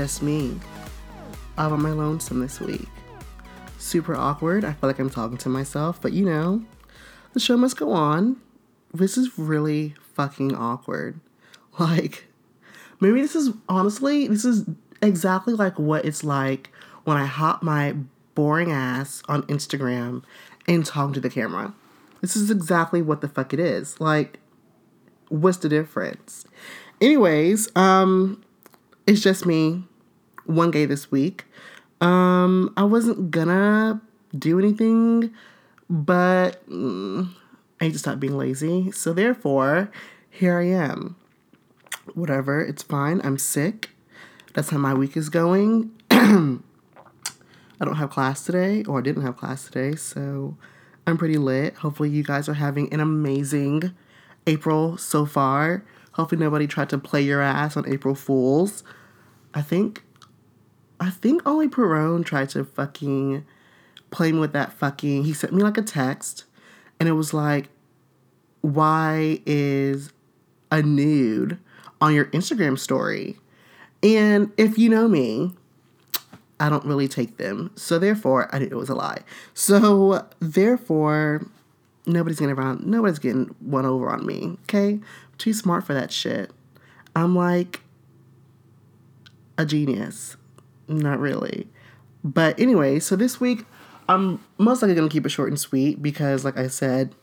Just me. I'm on my lonesome this week. Super awkward. I feel like I'm talking to myself, but you know, the show must go on. This is really fucking awkward. Like, maybe this is honestly, this is exactly like what it's like when I hop my boring ass on Instagram and talk to the camera. This is exactly what the fuck it is. Like, what's the difference? Anyways, um, it's just me, one gay this week. Um, I wasn't gonna do anything, but mm, I need to stop being lazy. So therefore, here I am. Whatever, it's fine. I'm sick. That's how my week is going. I don't have class today, or I didn't have class today, so I'm pretty lit. Hopefully, you guys are having an amazing April so far. Hopefully, nobody tried to play your ass on April Fools. I think, I think only Perone tried to fucking play me with that fucking. He sent me like a text, and it was like, "Why is a nude on your Instagram story?" And if you know me, I don't really take them. So therefore, I knew it was a lie. So therefore, nobody's getting around. Nobody's getting one over on me. Okay, I'm too smart for that shit. I'm like a genius. Not really. But anyway, so this week I'm most likely gonna keep it short and sweet because, like I said,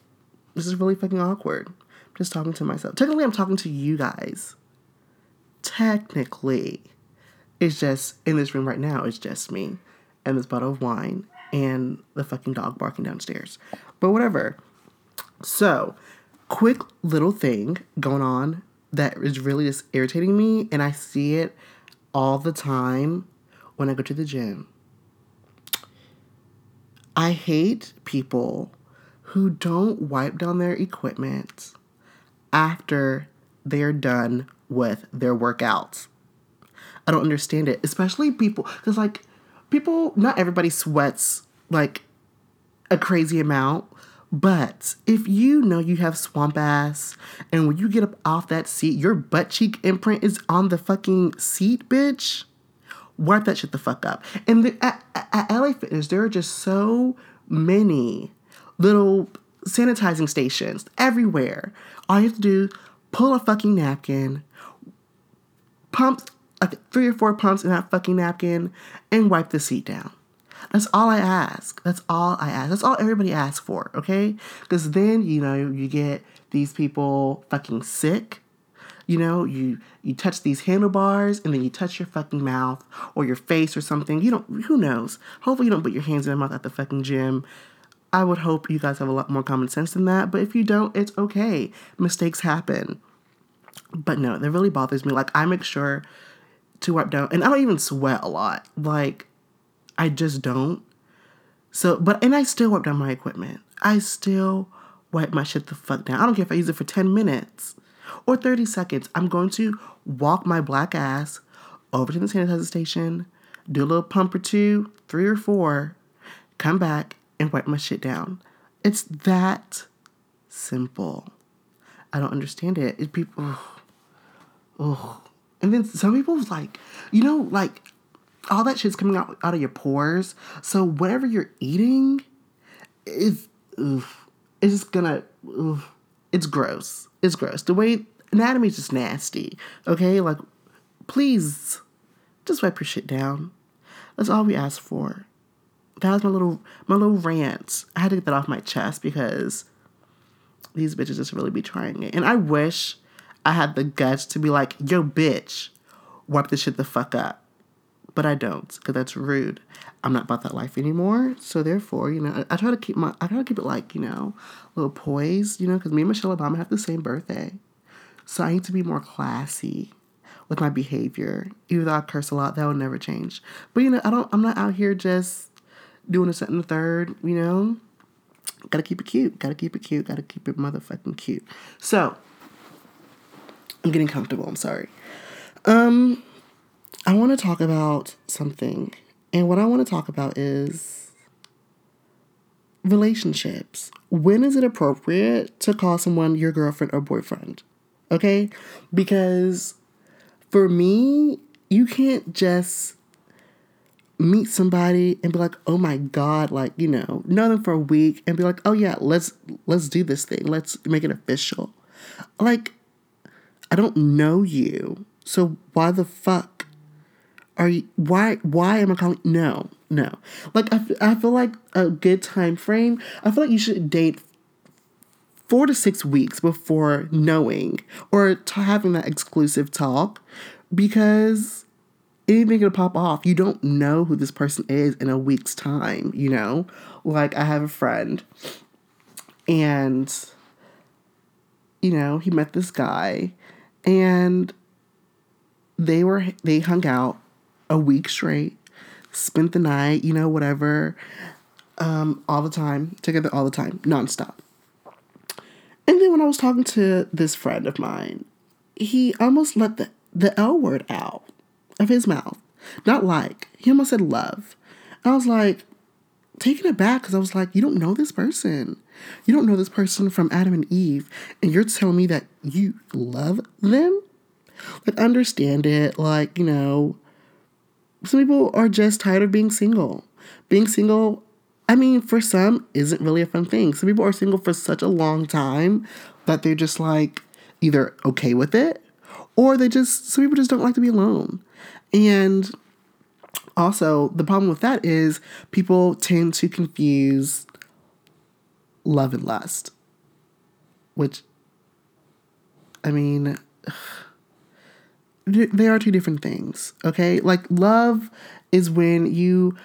this is really fucking awkward. I'm just talking to myself. Technically, I'm talking to you guys. Technically, it's just in this room right now. It's just me and this bottle of wine and the fucking dog barking downstairs. But whatever. So, quick little thing going on that is really just irritating me, and I see it all the time when I go to the gym. I hate people who don't wipe down their equipment after they're done with their workouts. I don't understand it, especially people, because like people, not everybody sweats like a crazy amount, but if you know you have swamp ass and when you get up off that seat, your butt cheek imprint is on the fucking seat, bitch, wipe that shit the fuck up. And the, at, at LA Fitness, there are just so many little sanitizing stations everywhere. All you have to do, pull a fucking napkin, pump like three or four pumps in that fucking napkin, and wipe the seat down. That's all I ask. That's all I ask. That's all everybody asks for, okay? Because then, you know, you get these people fucking sick. You know, you you touch these handlebars and then you touch your fucking mouth or your face or something. You don't who knows? Hopefully you don't put your hands in your mouth at the fucking gym. I would hope you guys have a lot more common sense than that, but if you don't, it's okay. Mistakes happen. But no, that really bothers me. Like I make sure to wipe down and I don't even sweat a lot. Like I just don't. So, but, and I still wipe down my equipment. I still wipe my shit the fuck down. I don't care if I use it for 10 minutes or 30 seconds. I'm going to walk my black ass over to the sanitizer station, do a little pump or two, three or four, come back and wipe my shit down. It's that simple. I don't understand it. It people, oh. And then some people's like, you know, like all that shit's coming out out of your pores. So whatever you're eating is it's just gonna oof, it's gross. It's gross. The way anatomy is just nasty. Okay, like please just wipe your shit down. That's all we ask for. That was my little my little rant. I had to get that off my chest because these bitches just really be trying it. And I wish I had the guts to be like, yo, bitch, wipe this shit the fuck up but I don't because that's rude. I'm not about that life anymore. So therefore, you know, I, I, try to keep my I try to keep it like you know, a little poised. You know, because me and Michelle Obama have the same birthday, so I need to be more classy with my behavior. Even though I curse a lot, that will never change. But you know, I don't. I'm not out here just doing a second and the third. You know, gotta keep it cute. Gotta keep it cute. Gotta keep it motherfucking cute. So I'm getting comfortable. I'm sorry. Um, I want to talk about something. And what I want to talk about is relationships. When is it appropriate to call someone your girlfriend or boyfriend? Okay? Because for me, you can't just meet somebody and be like, "Oh my god," like, you know, know them for a week and be like, "Oh yeah, let's let's do this thing. Let's make it official." Like I don't know you. So why the fuck are you why why am I calling no, no. Like I, I feel like a good time frame, I feel like you should date four to six weeks before knowing or t- having that exclusive talk because anything gonna pop off. You don't know who this person is in a week's time, you know? Like I have a friend and you know, he met this guy and they were they hung out a week straight, spent the night, you know, whatever, um, all the time, together all the time, nonstop. And then when I was talking to this friend of mine, he almost let the, the L word out of his mouth. Not like, he almost said love. I was like, taken aback because I was like, you don't know this person. You don't know this person from Adam and Eve. And you're telling me that you love them? Like, understand it. Like, you know, some people are just tired of being single. Being single I mean, for some, isn't really a fun thing. Some people are single for such a long time that they're just like either okay with it or they just, some people just don't like to be alone. And also, the problem with that is people tend to confuse love and lust, which, I mean, they are two different things, okay? Like, love is when you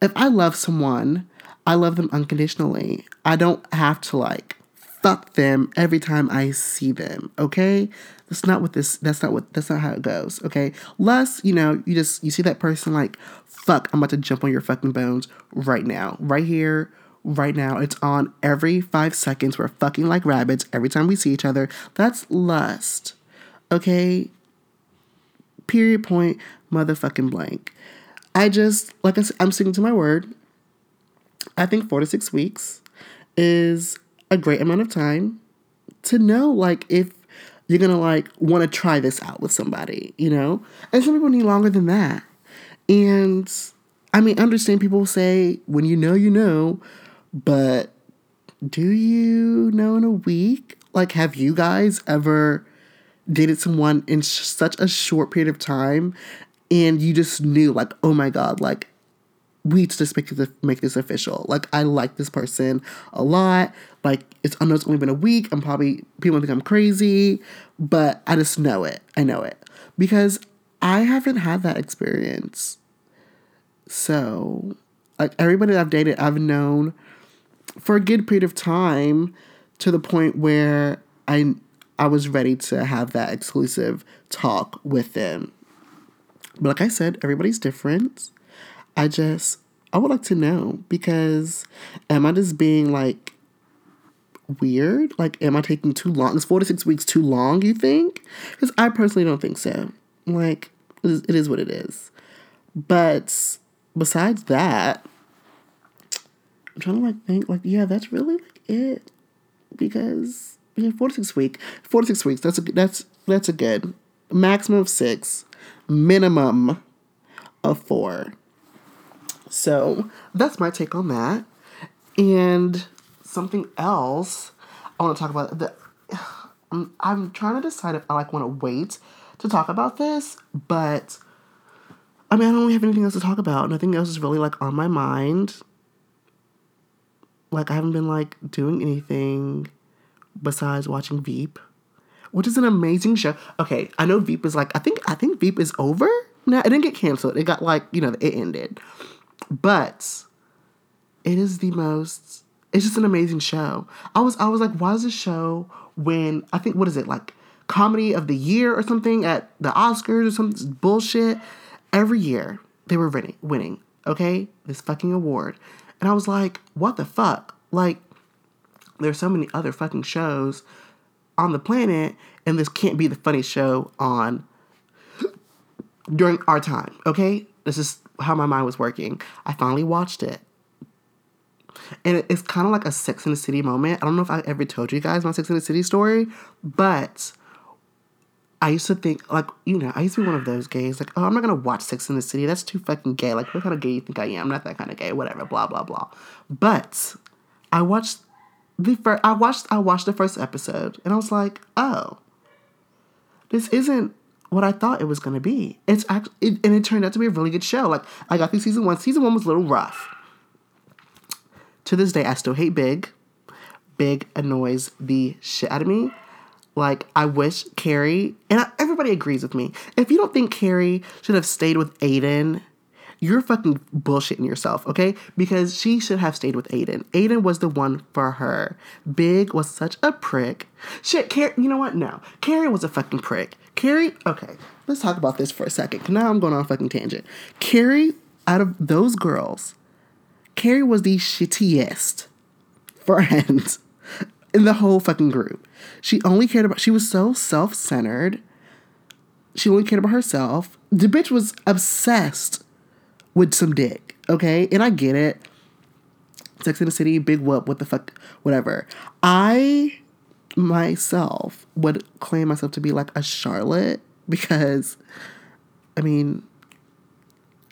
if I love someone, I love them unconditionally. I don't have to like fuck them every time I see them, okay? That's not what this that's not what that's not how it goes, okay? Less, you know, you just you see that person like, fuck, I'm about to jump on your fucking bones right now. Right here, right now. It's on every five seconds. We're fucking like rabbits every time we see each other. That's lust. Okay? Period point motherfucking blank. I just, like I said, I'm sticking to my word. I think four to six weeks is a great amount of time to know, like, if you're gonna, like, wanna try this out with somebody, you know? And some people need longer than that. And I mean, understand people say, when you know, you know, but do you know in a week? Like, have you guys ever dated someone in sh- such a short period of time and you just knew like oh my god like we just make this make this official. Like I like this person a lot. Like it's I know it's only been a week. I'm probably people think I'm crazy, but I just know it. I know it because I haven't had that experience. So, like everybody I've dated, I've known for a good period of time to the point where I I was ready to have that exclusive talk with them. But like I said, everybody's different. I just, I would like to know because am I just being like weird? Like, am I taking too long? Is four to six weeks too long, you think? Because I personally don't think so. Like, it is, what it is. But besides that, I'm trying to like think, like, yeah, that's really like it. Because yeah, four to six week, four to six weeks. That's a that's that's a good maximum of six minimum of four. So that's my take on that. And something else I want to talk about. The, I'm, I'm trying to decide if I like want to wait to talk about this, but I mean I don't really have anything else to talk about. Nothing else is really like on my mind. Like I haven't been like doing anything besides watching Veep which is an amazing show. Okay, I know Veep is like I think I think Veep is over. now. it didn't get canceled. It got like, you know, it ended. But it is the most it's just an amazing show. I was I was like, why is this show when I think what is it, like comedy of the year or something at the Oscars or some bullshit? Every year they were winning winning, okay? This fucking award. And I was like, what the fuck? Like, there's so many other fucking shows on the planet, and this can't be the funny show on during our time, okay? This is how my mind was working. I finally watched it. And it's kind of like a Sex in the City moment. I don't know if I ever told you guys my Sex in the City story, but I used to think like you know I used to be one of those gays like oh I'm not gonna watch Sex in the City that's too fucking gay like what kind of gay you think I am I'm not that kind of gay whatever blah blah blah but I watched the first I watched I watched the first episode and I was like oh this isn't what I thought it was gonna be. It's actually it, and it turned out to be a really good show. Like I got through season one. Season one was a little rough. To this day I still hate Big. Big annoys the shit out of me. Like, I wish Carrie, and everybody agrees with me. If you don't think Carrie should have stayed with Aiden, you're fucking bullshitting yourself, okay? Because she should have stayed with Aiden. Aiden was the one for her. Big was such a prick. Shit, Carrie, you know what? No. Carrie was a fucking prick. Carrie, okay, let's talk about this for a second. Now I'm going on a fucking tangent. Carrie, out of those girls, Carrie was the shittiest friend in the whole fucking group. She only cared about, she was so self centered. She only cared about herself. The bitch was obsessed with some dick, okay? And I get it. Sex in the City, big whoop, what the fuck, whatever. I myself would claim myself to be like a Charlotte because, I mean,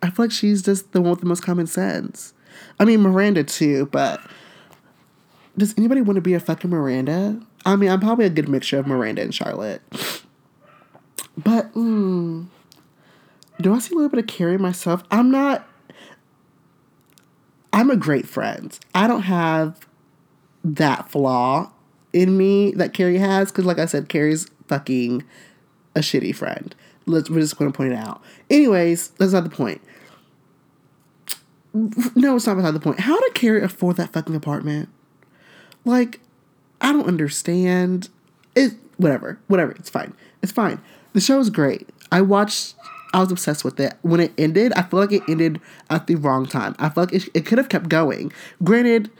I feel like she's just the one with the most common sense. I mean, Miranda too, but does anybody want to be a fucking Miranda? I mean, I'm probably a good mixture of Miranda and Charlotte. But, mm, do I see a little bit of Carrie myself? I'm not. I'm a great friend. I don't have that flaw in me that Carrie has, because, like I said, Carrie's fucking a shitty friend. Let's, we're just going to point it out. Anyways, that's not the point. No, it's not beside the point. How did Carrie afford that fucking apartment? Like, I don't understand. It whatever, whatever. It's fine. It's fine. The show is great. I watched. I was obsessed with it. When it ended, I feel like it ended at the wrong time. I feel like it, it could have kept going. Granted,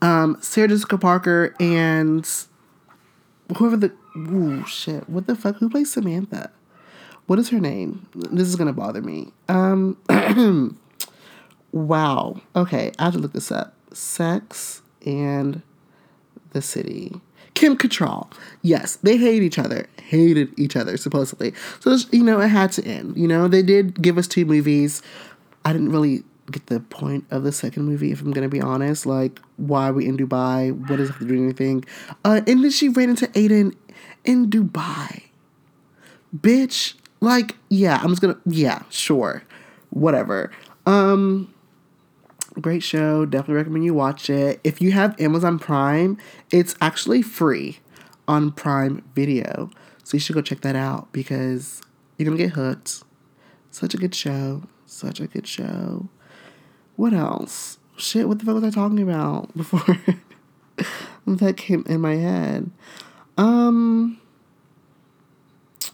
um, Sarah Jessica Parker and whoever the ooh shit, what the fuck? Who plays Samantha? What is her name? This is gonna bother me. Um, wow. Okay, I have to look this up. Sex and the city. Kim Cattrall. Yes, they hate each other. Hated each other, supposedly. So, you know, it had to end. You know, they did give us two movies. I didn't really get the point of the second movie, if I'm to be honest. Like, why are we in Dubai? What it have to do anything? Uh, and then she ran into Aiden in Dubai. Bitch. Like, yeah, I'm just to, yeah, sure. Whatever. Um, Great show. Definitely recommend you watch it. If you have Amazon Prime, it's actually free on Prime Video. So you should go check that out because you're going to get hooked. Such a good show. Such a good show. What else? Shit, what the fuck was I talking about before that came in my head? Um,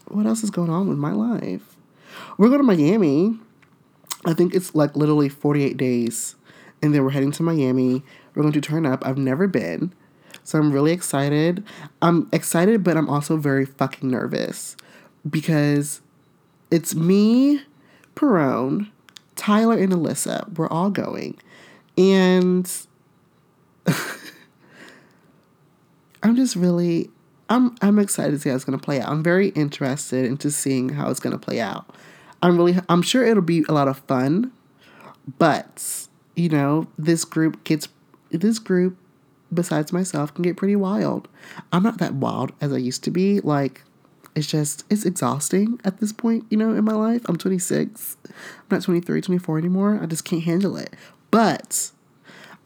what else is going on with my life? We're going to Miami. I think it's like literally 48 days and then we're heading to Miami. We're going to turn up. I've never been. So I'm really excited. I'm excited, but I'm also very fucking nervous because it's me, Perone, Tyler, and Alyssa. We're all going. And I'm just really I'm I'm excited to see how it's gonna play out. I'm very interested into seeing how it's gonna play out. I'm really I'm sure it'll be a lot of fun, but you know, this group gets this group besides myself can get pretty wild. I'm not that wild as I used to be. Like it's just it's exhausting at this point, you know, in my life. I'm 26. I'm not 23, 24 anymore. I just can't handle it. But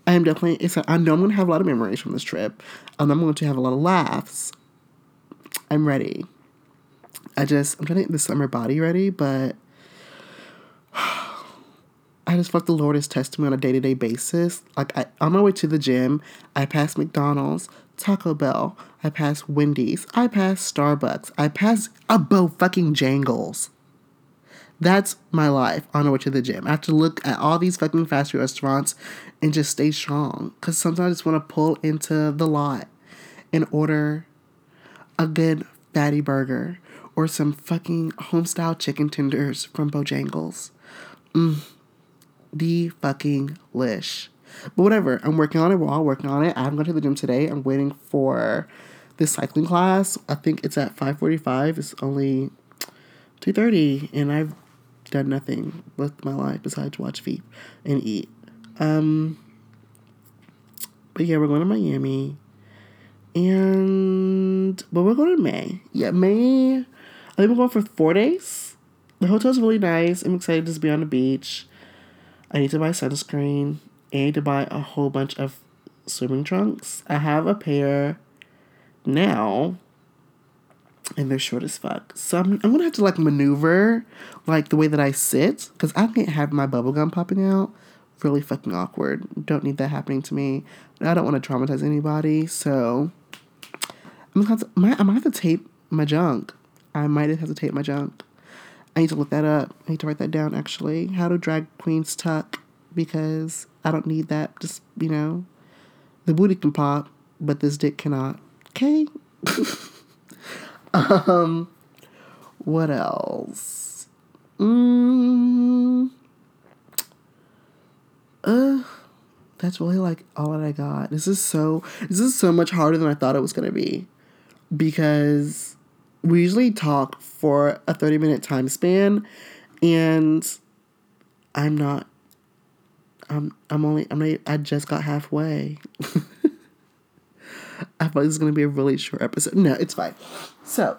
I am definitely it's I know I'm going to have a lot of memories from this trip. And I'm going to have a lot of laughs. I'm ready. I just I'm trying to get the summer body ready, but I just like the Lord is testing me on a day to day basis. Like I, on my way to the gym, I pass McDonald's, Taco Bell, I pass Wendy's, I pass Starbucks, I pass Abo fucking Jangles. That's my life on the way to the gym. I have to look at all these fucking fast food restaurants and just stay strong. Cause sometimes I just want to pull into the lot and order a good fatty burger or some fucking homestyle chicken tenders from Bojangles. Mm the fucking lish. But whatever, I'm working on it. We're all working on it. I haven't gone to the gym today. I'm waiting for this cycling class. I think it's at 5:45. It's only 2:30 and I've done nothing with my life besides watch Veep and eat. Um but yeah, we're going to Miami. And but we're going to May. Yeah, May I think we're going for 4 days. The hotel's really nice. I'm excited to just be on the beach. I need to buy sunscreen. I need to buy a whole bunch of swimming trunks. I have a pair now and they're short as fuck. So I'm, I'm gonna have to like maneuver like the way that I sit because I can't have my bubble gum popping out. Really fucking awkward. Don't need that happening to me. I don't want to traumatize anybody. So I'm gonna have to, I might have to tape my junk. I might have to tape my junk. I need to look that up. I need to write that down actually. How do drag queens tuck? Because I don't need that. Just, you know, the booty can pop, but this dick cannot. Okay? um, what else? Mm, uh, that's really like all that I got. This is so, this is so much harder than I thought it was going to be. Because we usually talk for a 30 minute time span and I'm not I'm I'm only I'm not, I just got halfway. I thought this was gonna be a really short episode. No, it's fine. So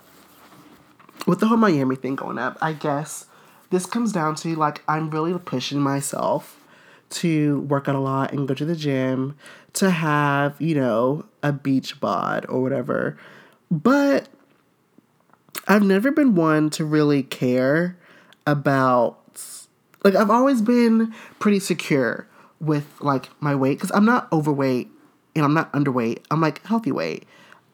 with the whole Miami thing going up, I guess this comes down to like I'm really pushing myself to work out a lot and go to the gym to have, you know, a beach bod or whatever. But I've never been one to really care about like I've always been pretty secure with like my weight cuz I'm not overweight and I'm not underweight. I'm like healthy weight.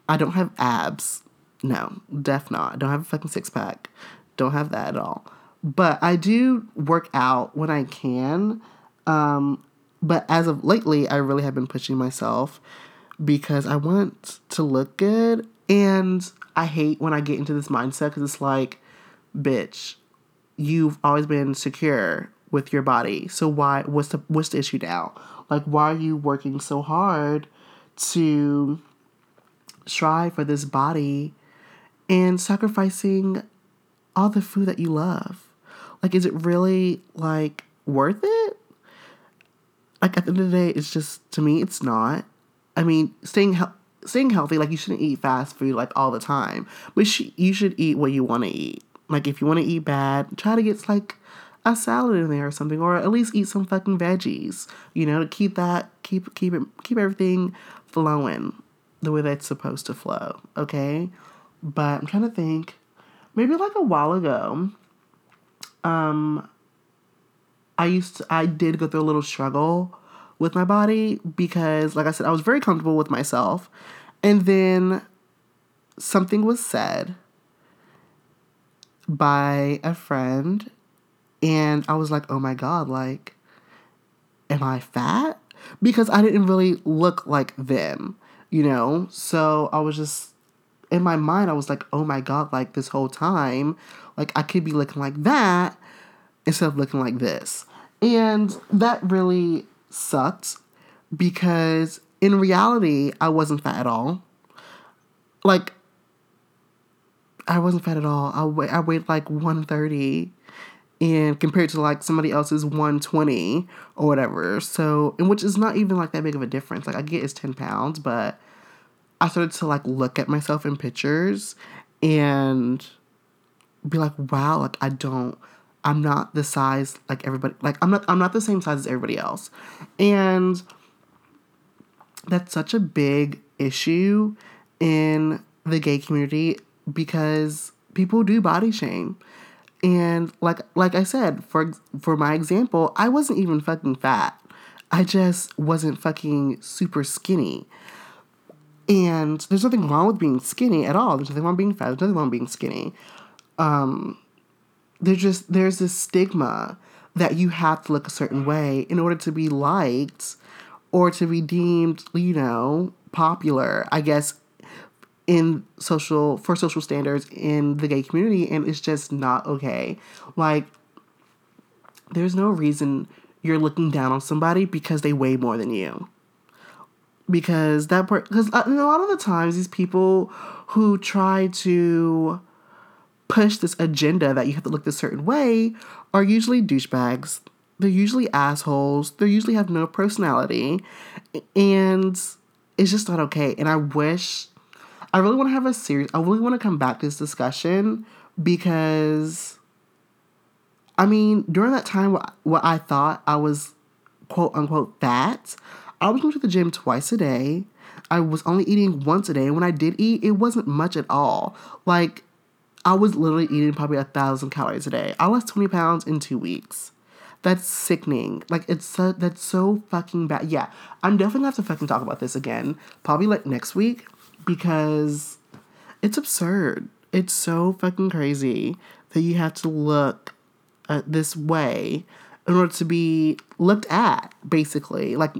I don't have abs. No, def not. I don't have a fucking six pack. Don't have that at all. But I do work out when I can. Um, but as of lately, I really have been pushing myself because I want to look good. And I hate when I get into this mindset because it's like, bitch, you've always been secure with your body. So why what's the what's the issue now? Like why are you working so hard to strive for this body and sacrificing all the food that you love? Like is it really like worth it? Like at the end of the day, it's just to me it's not. I mean, staying he- staying healthy, like you shouldn't eat fast food like all the time, but sh- you should eat what you want to eat. Like if you want to eat bad, try to get like a salad in there or something, or at least eat some fucking veggies. You know, to keep that keep keep it keep everything flowing the way that's supposed to flow. Okay, but I'm trying to think. Maybe like a while ago, um, I used to, I did go through a little struggle with my body because, like I said, I was very comfortable with myself, and then something was said by a friend and I was like, "Oh my god, like am I fat?" Because I didn't really look like them, you know? So I was just in my mind I was like, "Oh my god, like this whole time, like I could be looking like that instead of looking like this." And that really sucked because in reality, I wasn't fat at all. Like I wasn't fat at all. I, weigh, I weighed like 130 and compared to like somebody else's 120 or whatever. So, and which is not even like that big of a difference. Like I get it's 10 pounds, but I started to like look at myself in pictures and be like, wow, like I don't I'm not the size like everybody like I'm not I'm not the same size as everybody else. And that's such a big issue in the gay community because people do body shame. And like like I said, for for my example, I wasn't even fucking fat. I just wasn't fucking super skinny. And there's nothing wrong with being skinny at all. There's nothing wrong being fat. There's nothing wrong being skinny. Um, there's just there's this stigma that you have to look a certain way in order to be liked or to be deemed, you know, popular. I guess in social for social standards in the gay community and it's just not okay. Like there's no reason you're looking down on somebody because they weigh more than you. because that part because uh, a lot of the times these people who try to push this agenda that you have to look this certain way are usually douchebags they're usually assholes they usually have no personality and it's just not okay and i wish i really want to have a series i really want to come back to this discussion because i mean during that time what, i thought i was quote unquote fat I was going to the gym twice a day. I was only eating once a day. And when I did eat, it wasn't much at all. Like, I was literally eating probably a thousand calories a day. I lost 20 pounds in two weeks. That's sickening. Like, it's so, that's so fucking bad. Yeah, I'm definitely gonna have to fucking talk about this again. Probably like next week because it's absurd. It's so fucking crazy that you have to look at this way in order to be looked at, basically. Like,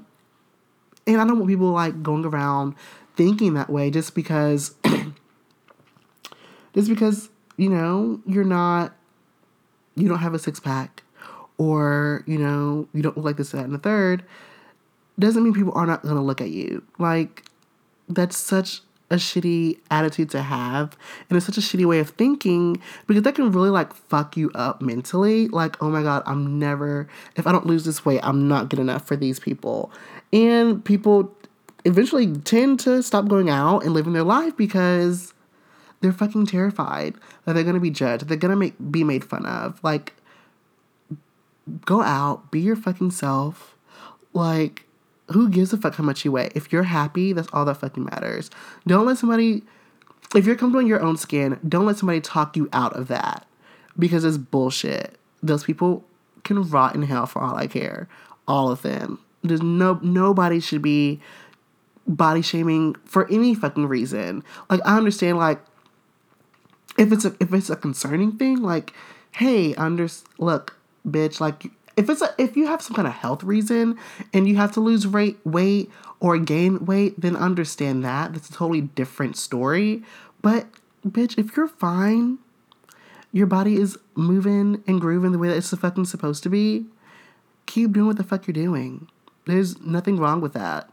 and I don't want people like going around thinking that way just because just because, you know, you're not you don't have a six pack or, you know, you don't look like this, that, and the third, doesn't mean people are not gonna look at you. Like, that's such a shitty attitude to have and it's such a shitty way of thinking because that can really like fuck you up mentally like oh my god i'm never if i don't lose this weight i'm not good enough for these people and people eventually tend to stop going out and living their life because they're fucking terrified that they're gonna be judged they're gonna make be made fun of like go out be your fucking self like who gives a fuck how much you weigh? If you're happy, that's all that fucking matters. Don't let somebody, if you're comfortable in your own skin, don't let somebody talk you out of that because it's bullshit. Those people can rot in hell for all I care. All of them. There's no nobody should be body shaming for any fucking reason. Like I understand like if it's a if it's a concerning thing, like, hey, under look, bitch, like if it's a, if you have some kind of health reason and you have to lose weight weight or gain weight, then understand that. That's a totally different story. But bitch, if you're fine, your body is moving and grooving the way that it's fucking supposed to be, keep doing what the fuck you're doing. There's nothing wrong with that.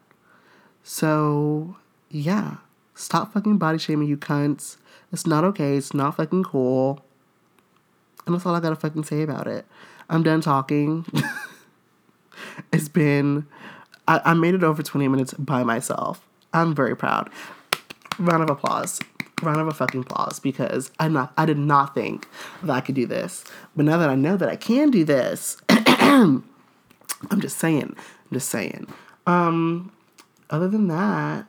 So, yeah. Stop fucking body shaming, you cunts. It's not okay. It's not fucking cool. And that's all I gotta fucking say about it. I'm done talking. it's been, I, I made it over 20 minutes by myself. I'm very proud. Round of applause. Round of a fucking applause because I not I did not think that I could do this. But now that I know that I can do this, I'm just saying. I'm just saying. Um, other than that,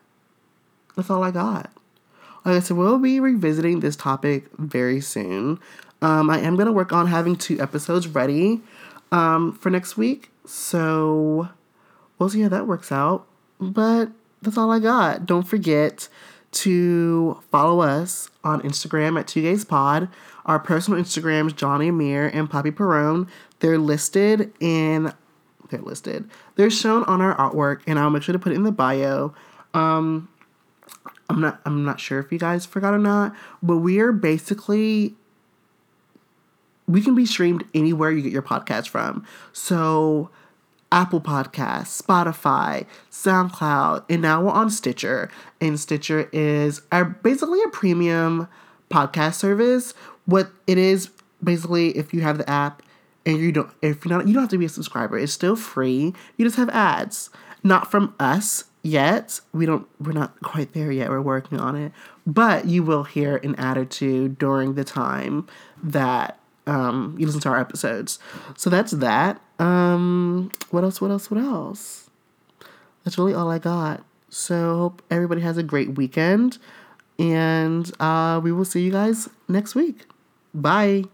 that's all I got. I said, we'll be revisiting this topic very soon. Um, I am going to work on having two episodes ready um, for next week. So we'll see how that works out. But that's all I got. Don't forget to follow us on Instagram at Two Gays Pod. Our personal Instagrams, Jalani Amir and Poppy Perone. They're listed in they're listed. They're shown on our artwork, and I'll make sure to put it in the bio. Um, I'm not I'm not sure if you guys forgot or not, but we are basically we can be streamed anywhere you get your podcast from. So, Apple Podcasts, Spotify, SoundCloud, and now we're on Stitcher. And Stitcher is our, basically a premium podcast service. What it is basically, if you have the app and you don't, if you're not, you don't have to be a subscriber. It's still free. You just have ads, not from us yet. We don't, we're not quite there yet. We're working on it, but you will hear an attitude during the time that um, you listen to our episodes. So that's that. Um, what else? What else? What else? That's really all I got. So hope everybody has a great weekend, and uh, we will see you guys next week. Bye.